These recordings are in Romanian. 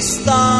Está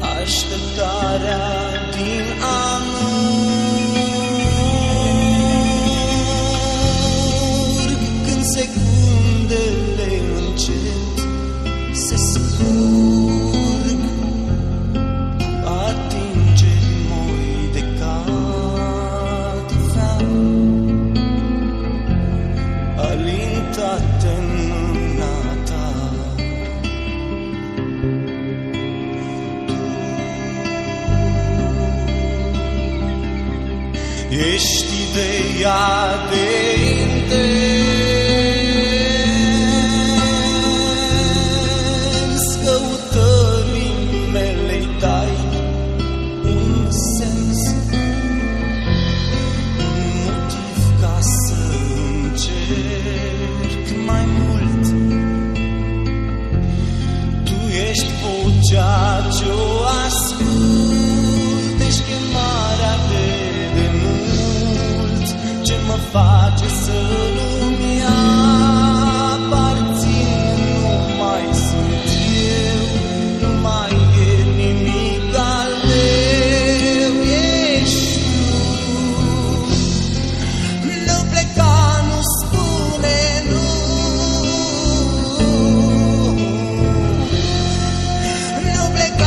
Așteptarea din amor Când secundele încet se scurg Estivei atento. face să nu-mi Nu mai sunt eu, nu mai e nimic al meu. Ești tu. Nu pleca, nu spune nu. Nu pleca